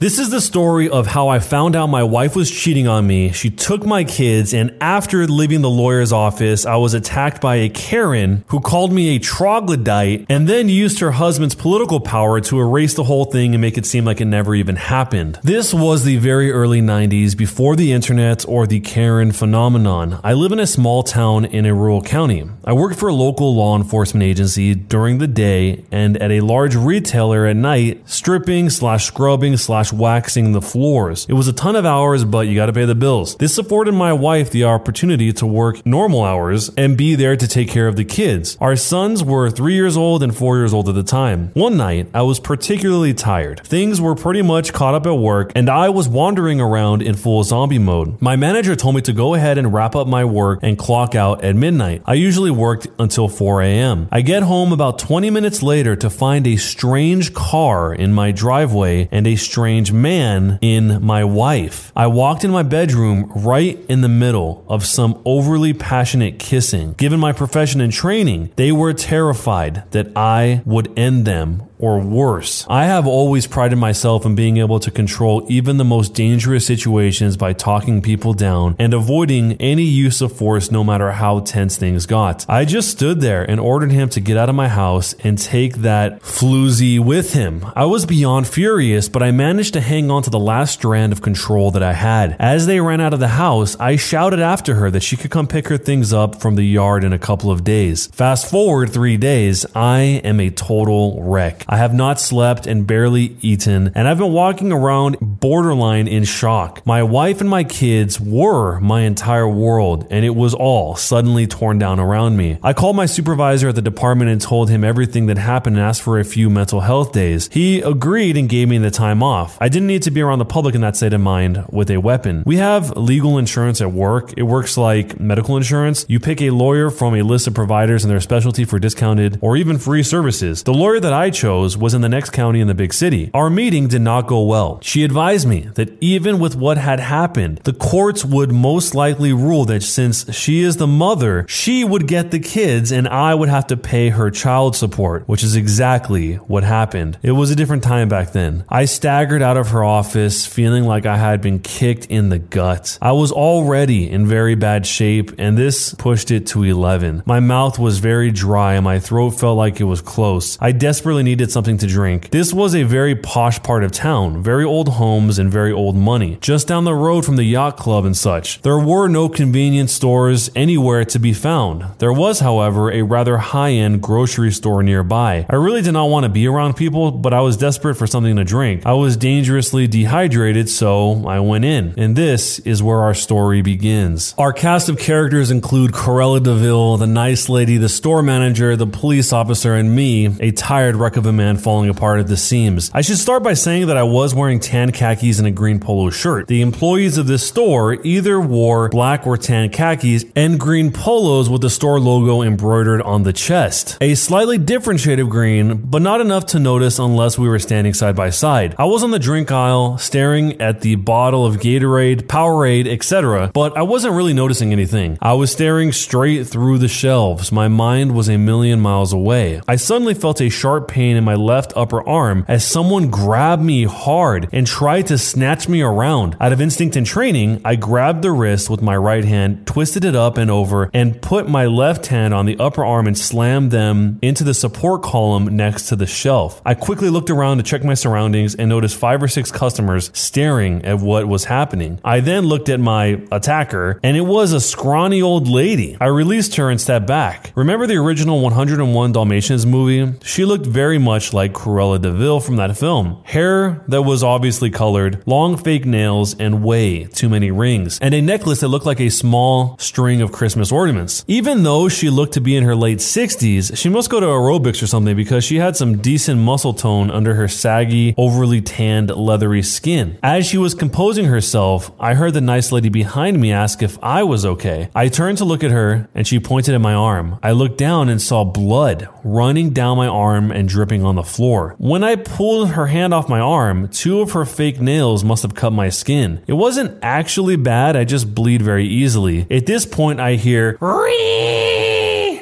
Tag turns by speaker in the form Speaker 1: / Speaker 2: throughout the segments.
Speaker 1: This is the story of how I found out my wife was cheating on me. She took my kids, and after leaving the lawyer's office, I was attacked by a Karen who called me a troglodyte and then used her husband's political power to erase the whole thing and make it seem like it never even happened. This was the very early 90s before the internet or the Karen phenomenon. I live in a small town in a rural county. I worked for a local law enforcement agency during the day and at a large retailer at night, stripping slash scrubbing slash slash waxing the floors. It was a ton of hours, but you gotta pay the bills. This afforded my wife the opportunity to work normal hours and be there to take care of the kids. Our sons were three years old and four years old at the time. One night, I was particularly tired. Things were pretty much caught up at work, and I was wandering around in full zombie mode. My manager told me to go ahead and wrap up my work and clock out at midnight. I usually worked until 4 a.m. I get home about 20 minutes later to find a strange car in my driveway and a strange strange man in my wife. I walked in my bedroom right in the middle of some overly passionate kissing. Given my profession and training, they were terrified that I would end them or worse. I have always prided myself in being able to control even the most dangerous situations by talking people down and avoiding any use of force no matter how tense things got. I just stood there and ordered him to get out of my house and take that floozy with him. I was beyond furious, but I managed to hang on to the last strand of control that I had. As they ran out of the house, I shouted after her that she could come pick her things up from the yard in a couple of days. Fast forward three days, I am a total wreck. I have not slept and barely eaten, and I've been walking around borderline in shock. My wife and my kids were my entire world, and it was all suddenly torn down around me. I called my supervisor at the department and told him everything that happened and asked for a few mental health days. He agreed and gave me the time off. I didn't need to be around the public in that state of mind with a weapon. We have legal insurance at work. It works like medical insurance. You pick a lawyer from a list of providers and their specialty for discounted or even free services. The lawyer that I chose chose was in the next county in the big city. Our meeting did not go well. She advised me that even with what had happened, the courts would most likely rule that since she is the mother, she would get the kids and I would have to pay her child support, which is exactly what happened. It was a different time back then. I staggered out of her office feeling like I had been kicked in the gut. I was already in very bad shape and this pushed it to 11. My mouth was very dry and my throat felt like it was close. I desperately needed something to drink. This was a very posh part of town, very old homes and very old money, just down the road from the yacht club and such. There were no convenience stores anywhere to be found. There was, however, a rather high end grocery store nearby. I really did not want to be around people, but I was desperate for something to drink. I was dangerously dehydrated, so I went in. And this is where our story begins. Our cast of characters include Cruella DeVille, the nice lady, the store manager, the police officer, and me, a tired wreck of a man falling apart at the seams. I should start by saying that I was wearing tan khakis and a green polo shirt. The employees of this store either wore black or tan khakis and green polos with the store logo embroidered on the chest. A slightly different shade of green, but not enough to notice unless we were standing side by side. I was on the drink aisle, staring at the bottle of Gatorade, Powerade, etc., but I wasn't really noticing anything. I was staring straight through the shelves. My mind was a million miles away. I suddenly felt a sharp pain in my left upper arm as someone grabbed me hard and tried to snatch me around. Out of instinct and training, I grabbed the wrist with my right hand, twisted it up and over, and put my left hand on the upper arm and slammed them into the support column next to the shelf. I quickly looked around to check my surroundings and noticed five or six customers staring at what was happening. I then looked at my attacker, and it was a scrawny old lady. I released her and stepped back. Remember the original 101 Dalmatians movie? She looked very much like Cruella de Vil from that film. Hair that was obviously colored, long fake nails, and way too many rings, and a necklace that looked like a small string of Christmas ornaments. Even though she looked to be in her late 60s, she must go to aerobics or something because she had some decent muscle tone under her saggy, overly tanned, leathery skin. As she was composing herself, I heard the nice lady behind me ask if I was okay. I turned to look at her, and she pointed at my arm. I looked down and saw blood running down my arm and dripping on the floor. When I pulled her hand off my arm, two of her fake nails must have cut my skin. It wasn't actually bad, I just bleed very easily. At this point, I hear!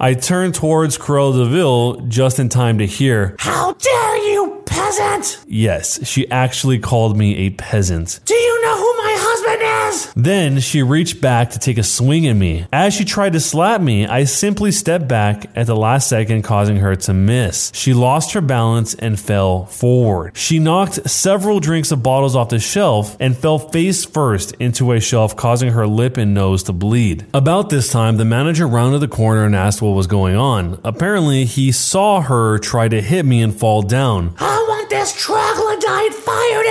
Speaker 1: I turn towards Cruella de Vil just in time to hear, How dare you
Speaker 2: peasant!
Speaker 1: Yes, she actually called me a peasant.
Speaker 2: Do you
Speaker 1: Then she reached back to take a swing at me. As she tried to slap me, I simply stepped back at the last second, causing her to miss. She lost her balance and fell forward. She knocked several drinks of bottles off the shelf and fell face first into a shelf, causing her lip and nose to bleed. About this time, the manager rounded the corner and asked what was going on. Apparently, he saw her try to hit me and fall down.
Speaker 2: I want this troglodyte fired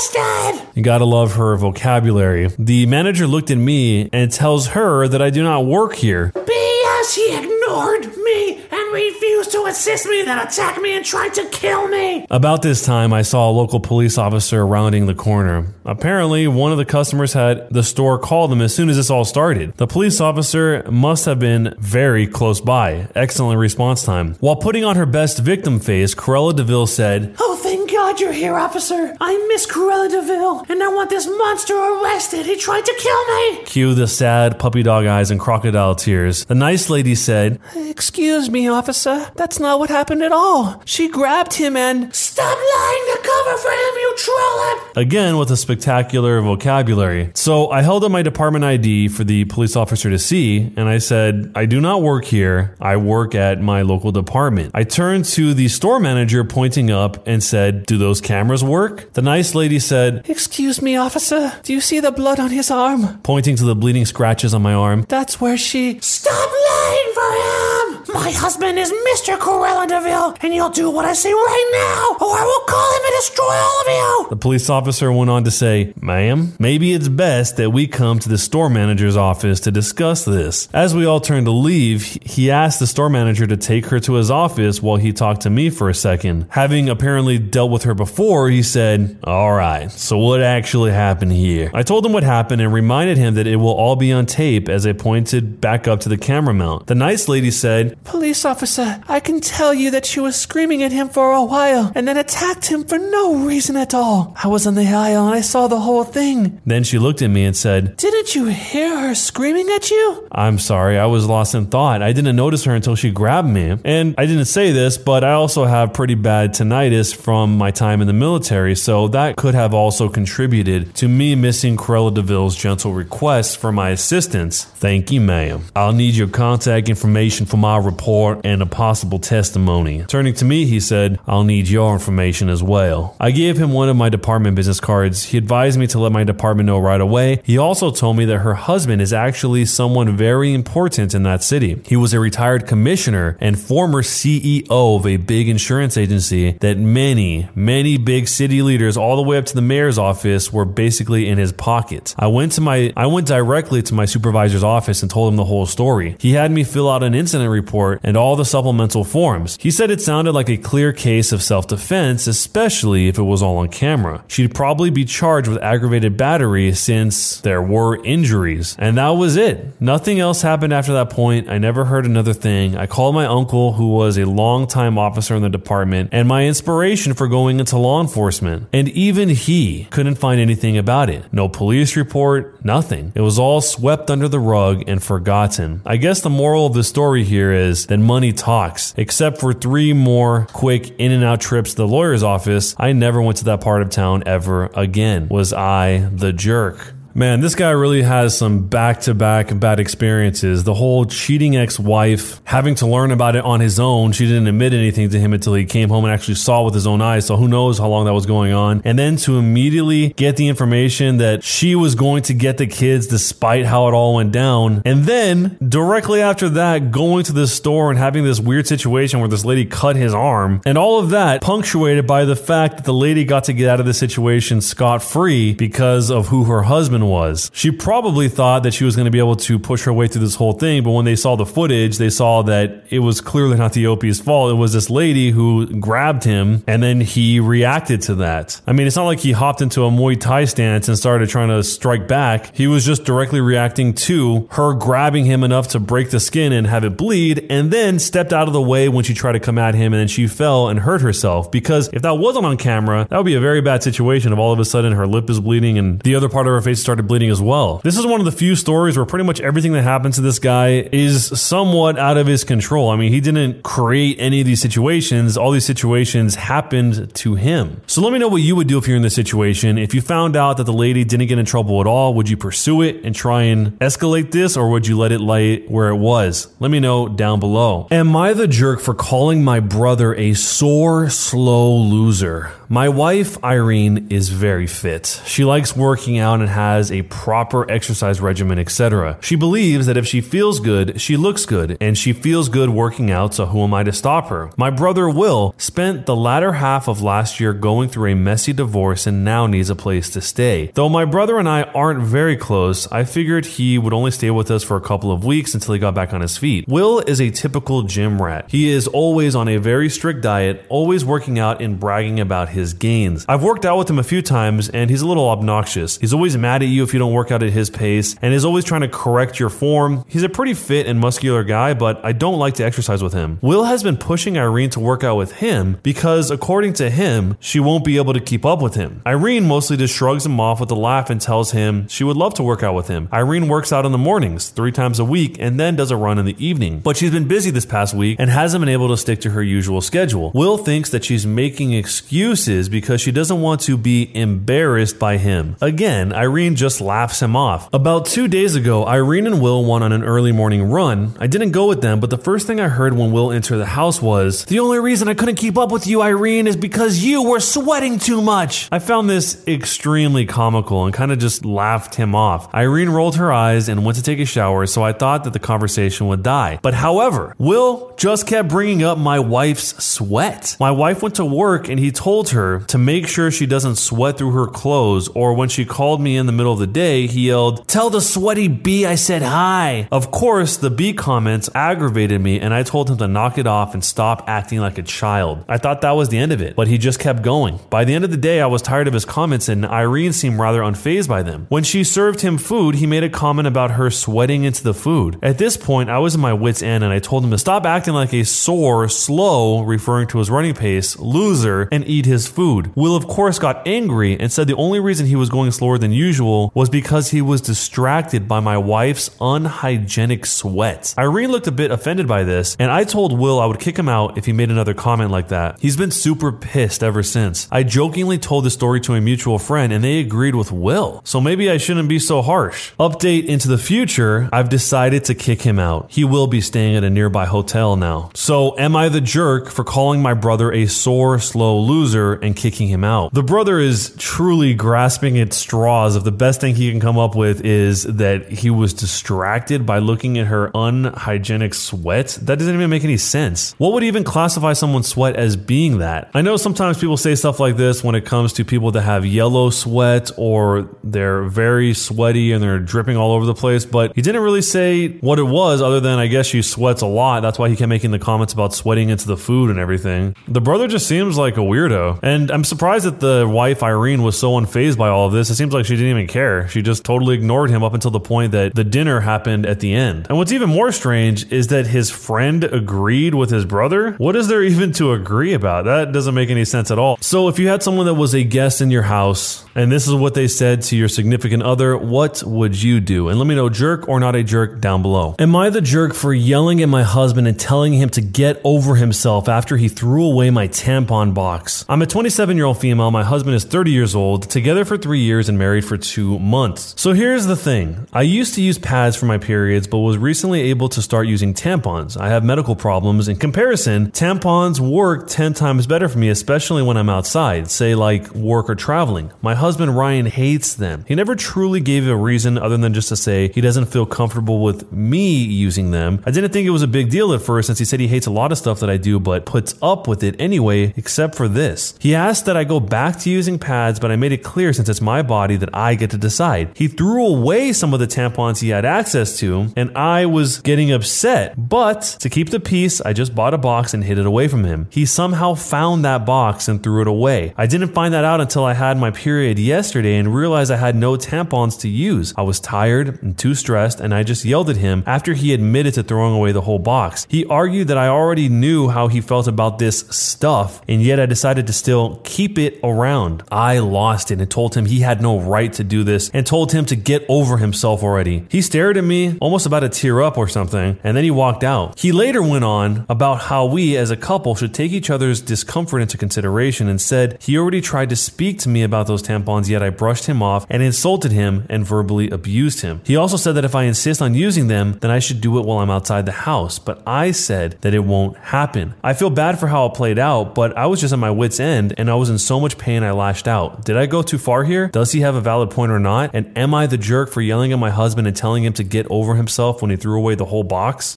Speaker 2: arrested!
Speaker 1: You gotta love her vocabulary. The manager looked at me and tells her that I do not work here.
Speaker 2: BS, he ignored me and refused to assist me, then attacked me and tried to kill me!
Speaker 1: About this time, I saw a local police officer rounding the corner. Apparently, one of the customers had the store call them as soon as this all started. The police officer must have been very close by. Excellent response time. While putting on her best victim face, Cruella DeVille said,
Speaker 2: Oh, thank God you're here, officer. I'm Miss Cruella DeVille, and I want this monster arrested. He tried to kill me!
Speaker 1: Cue the sad puppy dog eyes and crocodile tears. The nice lady said,
Speaker 2: Excuse me, officer. That's not what happened at all. She grabbed him and. Stop lying to cover for him, you trollop!
Speaker 1: again with a spectacular vocabulary. So I held up my department ID for the police officer to see, and I said, I do not work here. I work at my local department. I turned to the store manager pointing up and said, Do those cameras work? The nice lady said,
Speaker 2: Excuse me, officer. Do you see the blood on his arm?
Speaker 1: pointing to the bleeding scratches on my arm.
Speaker 2: That's where she. Stop lying for him! My husband is Mr. Cruella DeVille, and you'll do what I say right now, or I will call him and destroy all of you!
Speaker 1: The police officer went on to say, Ma'am, maybe it's best that we come to the store manager's office to discuss this. As we all turned to leave, he asked the store manager to take her to his office while he talked to me for a second. Having apparently dealt with her before, he said, All right, so what actually happened here? I told him what happened and reminded him that it will all be on tape as I pointed back up to the camera mount. The nice lady said,
Speaker 2: Police officer, I can tell you that she was screaming at him for a while and then attacked him for no reason at all. I was on the aisle and I saw the whole thing.
Speaker 1: Then she looked at me and said,
Speaker 2: Didn't you hear her screaming at you?
Speaker 1: I'm sorry, I was lost in thought. I didn't notice her until she grabbed me. And I didn't say this, but I also have pretty bad tinnitus from my time in the military, so that could have also contributed to me missing Cruella DeVille's gentle request for my assistance. Thank you, ma'am. I'll need your contact information for my report and a possible testimony. Turning to me, he said, I'll need your information as well. I gave him one of my department business cards. He advised me to let my department know right away. He also told me that her husband is actually someone very important in that city. He was a retired commissioner and former CEO of a big insurance agency that many, many big city leaders, all the way up to the mayor's office, were basically in his pocket. I went to my, I went directly to my supervisor's office and told him the whole story. He had me fill out an incident report and all the supplemental forms. He said it sounded like a clear case of self-defense, especially if it was all on camera. She'd probably be charged with aggravated battery since there were injuries. And that was it. Nothing else happened after that point. I never heard another thing. I called my uncle, who was a longtime officer in the department, and my inspiration for going into law enforcement. And even he couldn't find anything about it. No police report, nothing. It was all swept under the rug and forgotten. I guess the moral of the story here is that money talks. Except for three more quick in and out trips to the lawyer's office, I never went to that part of town ever again. Was I the jerk? Man, this guy really has some back to back bad experiences. The whole cheating ex wife, having to learn about it on his own. She didn't admit anything to him until he came home and actually saw with his own eyes. So who knows how long that was going on. And then to immediately get the information that she was going to get the kids despite how it all went down. And then directly after that, going to the store and having this weird situation where this lady cut his arm. And all of that punctuated by the fact that the lady got to get out of the situation scot free because of who her husband was. She probably thought that she was going to be able to push her way through this whole thing, but when they saw the footage, they saw that it was clearly not the OP's fault. It was this lady who grabbed him and then he reacted to that. I mean, it's not like he hopped into a Muay Thai stance and started trying to strike back. He was just directly reacting to her grabbing him enough to break the skin and have it bleed, and then stepped out of the way when she tried to come at him and then she fell and hurt herself. Because if that wasn't on camera, that would be a very bad situation if all of a sudden her lip is bleeding and the other part of her face started bleeding as well. This is one of the few stories where pretty much everything that happens to this guy is somewhat out of his control. I mean, he didn't create any of these situations. All these situations happened to him. So let me know what you would do if you're in this situation. If you found out that the lady didn't get in trouble at all, would you pursue it and try and escalate this or would you let it lay where it was? Let me know down below. Am I the jerk for calling my brother a sore, slow loser? My wife, Irene, is very fit. She likes working out and has a proper exercise regimen, etc. She believes that if she feels good, she looks good, and she feels good working out, so who am I to stop her? My brother, Will, spent the latter half of last year going through a messy divorce and now needs a place to stay. Though my brother and I aren't very close, I figured he would only stay with us for a couple of weeks until he got back on his feet. Will is a typical gym rat. He is always on a very strict diet, always working out and bragging about his gains. I've worked out with him a few times and he's a little obnoxious. He's always mad at you if you don't work out at his pace and is always trying to correct your form. He's a pretty fit and muscular guy, but I don't like to exercise with him. Will has been pushing Irene to work out with him because, according to him, she won't be able to keep up with him. Irene mostly just shrugs him off with a laugh and tells him she would love to work out with him. Irene works out in the mornings, three times a week, and then does a run in the evening. But she's been busy this past week and hasn't been able to stick to her usual schedule. Will thinks that she's making excuses because she doesn't want to be embarrassed by him. Again, Irene just laughs him off. About two days ago, Irene and Will went on an early morning run. I didn't go with them, but the first thing I heard when Will entered the house was, The only reason I couldn't keep up with you, Irene, is because you were sweating too much. I found this extremely comical and kind of just laughed him off. Irene rolled her eyes and went to take a shower, so I thought that the conversation would die. But however, Will just kept bringing up my wife's sweat. My wife went to work and he told her to make sure she doesn't sweat through her clothes, or when she called me in the middle of the day, he yelled, Tell the sweaty bee I said hi. Of course, the bee comments aggravated me, and I told him to knock it off and stop acting like a child. I thought that was the end of it, but he just kept going. By the end of the day, I was tired of his comments, and Irene seemed rather unfazed by them. When she served him food, he made a comment about her sweating into the food. At this point, I was in my wits' end, and I told him to stop acting like a sore, slow, referring to his running pace, loser, and eat his food. Will, of course, got angry and said the only reason he was going slower than usual was because he was distracted by my wife's unhygienic sweat. Irene looked a bit offended by this, and I told Will I would kick him out if he made another comment like that. He's been super pissed ever since. I jokingly told the story to a mutual friend, and they agreed with Will. So maybe I shouldn't be so harsh. Update into the future, I've decided to kick him out. He will be staying at a nearby hotel now. So am I the jerk for calling my brother a sore, slow loser and kicking him out? The brother is truly grasping at straws if the best thing he can come up with is that he was distracted by looking at her unhygienic sweat. That doesn't even make any sense. What would even classify someone's sweat as being that? I know sometimes people say stuff like this when it comes to people that have yellow sweat or they're very sweaty and they're dripping all over the place, but he didn't really say what it was other than I guess she sweats a lot. That's why he kept making the comments about sweating into the food and everything. The brother just seems like a weirdo. And I'm surprised that the wife Irene was so unfazed by all of this. It seems like she didn't even care. She just totally ignored him up until the point that the dinner happened at the end. And what's even more strange is that his friend agreed with his brother. What is there even to agree about? That doesn't make any sense at all. So if you had someone that was a guest in your house and this is what they said to your significant other, what would you do? And let me know jerk or not a jerk down below. Am I the jerk for yelling at my husband and telling him to get over himself after he threw away my tampon box? I'm a 27 year old female. My husband is 30 years old, together for three years and married for two months. So here's the thing I used to use pads for my periods, but was recently able to start using tampons. I have medical problems. In comparison, tampons work 10 times better for me, especially when I'm outside, say like work or traveling. My husband Ryan hates them. He never truly gave a reason other than just to say he doesn't feel comfortable with me using them. I didn't think it was a big deal at first since he said he hates a lot of stuff that I do, but puts up with it anyway, except for this. He asked that I go back to using pads, but I made it clear since it's my body that I get to decide. He threw away some of the tampons he had access to, and I was getting upset. But to keep the peace, I just bought a box and hid it away from him. He somehow found that box and threw it away. I didn't find that out until I had my period period yesterday and realized I had no tampons to use. I was tired and too stressed, and I just yelled at him after he admitted to throwing away the whole box. He argued that I already knew how he felt about this stuff, and yet I decided to still keep it around. I lost it and told him he had no right to do this and told him to get over himself already. He stared at me, almost about to tear up or something, and then he walked out. He later went on about how we as a couple should take each other's discomfort into consideration and said he already tried to speak to me about those tampons, yet I brushed him off and insulted him and verbally abused him. He also said that if I insist on using them, then I should do it while I'm outside the house, but I said that it won't happen. I feel bad for how it played out, but I was just at my wits' end and I was in so much pain I lashed out. Did I go too far here? Does he have a valid point or not? And am I the jerk for yelling at my husband and telling him to get over himself when he threw away the whole box?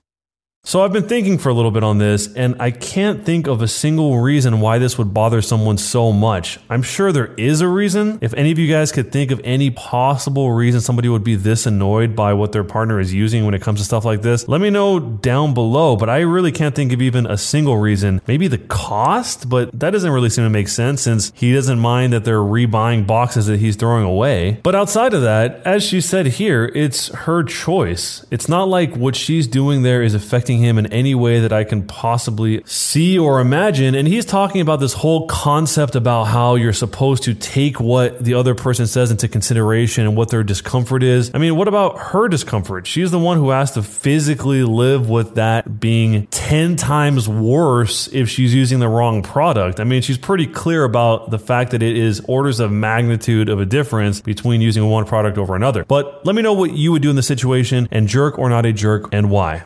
Speaker 1: So I've been thinking for a little bit on this, and I can't think of a single reason why this would bother someone so much. I'm sure there is a reason. If any of you guys could think of any possible reason somebody would be this annoyed by what their partner is using when it comes to stuff like this, let me know down below. But I really can't think of even a single reason. Maybe the cost, but that doesn't really seem to make sense since he doesn't mind that they're rebuying boxes that he's throwing away. But outside of that, as she said here, it's her choice. It's not like what she's doing there is affecting him in any way that I can possibly see or imagine. And he's talking about this whole concept about how you're supposed to take what the other person says into consideration and what their discomfort is. I mean, what about her discomfort? She's the one who has to physically live with that being 10 times worse if she's using the wrong product. I mean, she's pretty clear about the fact that it is orders of magnitude of a difference between using one product over another. But let me know what you would do in the situation and jerk or not a jerk and why.